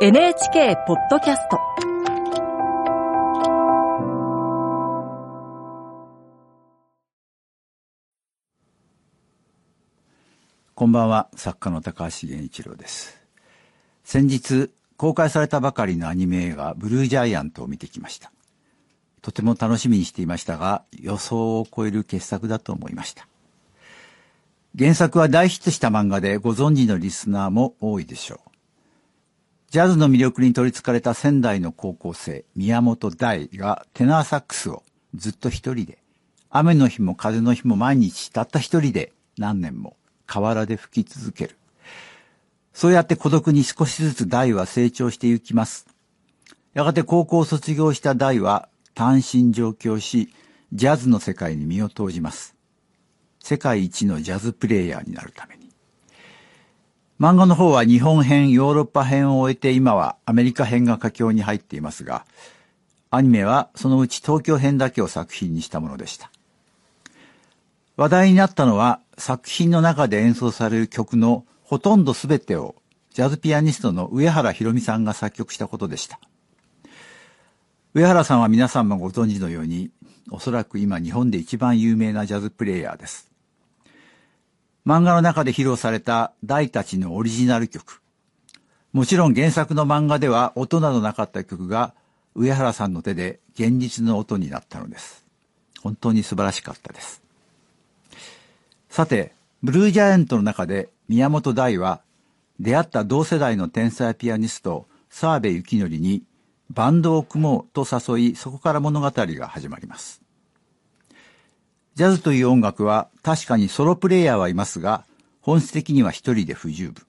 NHK ポッドキャストこんばんは、作家の高橋源一郎です。先日、公開されたばかりのアニメ映画、ブルージャイアントを見てきました。とても楽しみにしていましたが、予想を超える傑作だと思いました。原作は大ヒットした漫画でご存知のリスナーも多いでしょう。ジャズの魅力に取り憑かれた仙台の高校生、宮本大がテナーサックスをずっと一人で、雨の日も風の日も毎日たった一人で何年も河原で吹き続ける。そうやって孤独に少しずつ大は成長していきます。やがて高校を卒業した大は単身上京し、ジャズの世界に身を投じます。世界一のジャズプレイヤーになるために。漫画の方は日本編、ヨーロッパ編を終えて今はアメリカ編が佳境に入っていますが、アニメはそのうち東京編だけを作品にしたものでした。話題になったのは作品の中で演奏される曲のほとんど全てをジャズピアニストの上原ひろみさんが作曲したことでした。上原さんは皆さんもご存知のように、おそらく今日本で一番有名なジャズプレイヤーです。漫画の中で披露された大たちのオリジナル曲。もちろん原作の漫画では音などなかった曲が上原さんの手で現実の音になったのです。本当に素晴らしかったです。さて、ブルージャイアントの中で宮本大は出会った同世代の天才ピアニスト澤部幸則にバンドを組もうと誘い、そこから物語が始まります。ジャズという音楽は確かにソロプレイヤーはいますが、本質的には一人で不十分。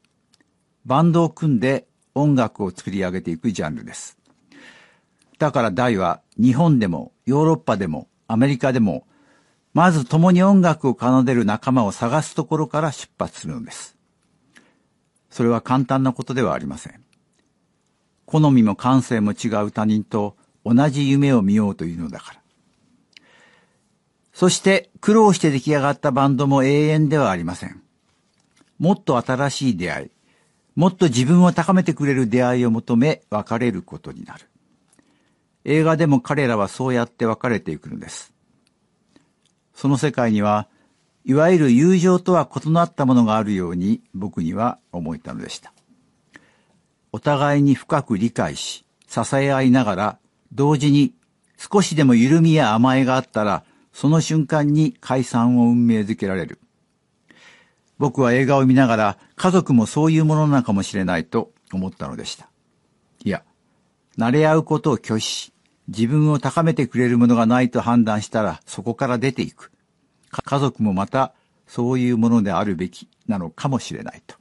バンドを組んで音楽を作り上げていくジャンルです。だから大は日本でもヨーロッパでもアメリカでもまず共に音楽を奏でる仲間を探すところから出発するのです。それは簡単なことではありません。好みも感性も違う他人と同じ夢を見ようというのだから。そして苦労して出来上がったバンドも永遠ではありません。もっと新しい出会い、もっと自分を高めてくれる出会いを求め別れることになる。映画でも彼らはそうやって別れていくのです。その世界には、いわゆる友情とは異なったものがあるように僕には思えたのでした。お互いに深く理解し、支え合いながら、同時に少しでも緩みや甘えがあったら、その瞬間に解散を運命づけられる。僕は映画を見ながら家族もそういうものなのかもしれないと思ったのでした。いや、慣れ合うことを拒否し、自分を高めてくれるものがないと判断したらそこから出ていく。家族もまたそういうものであるべきなのかもしれないと。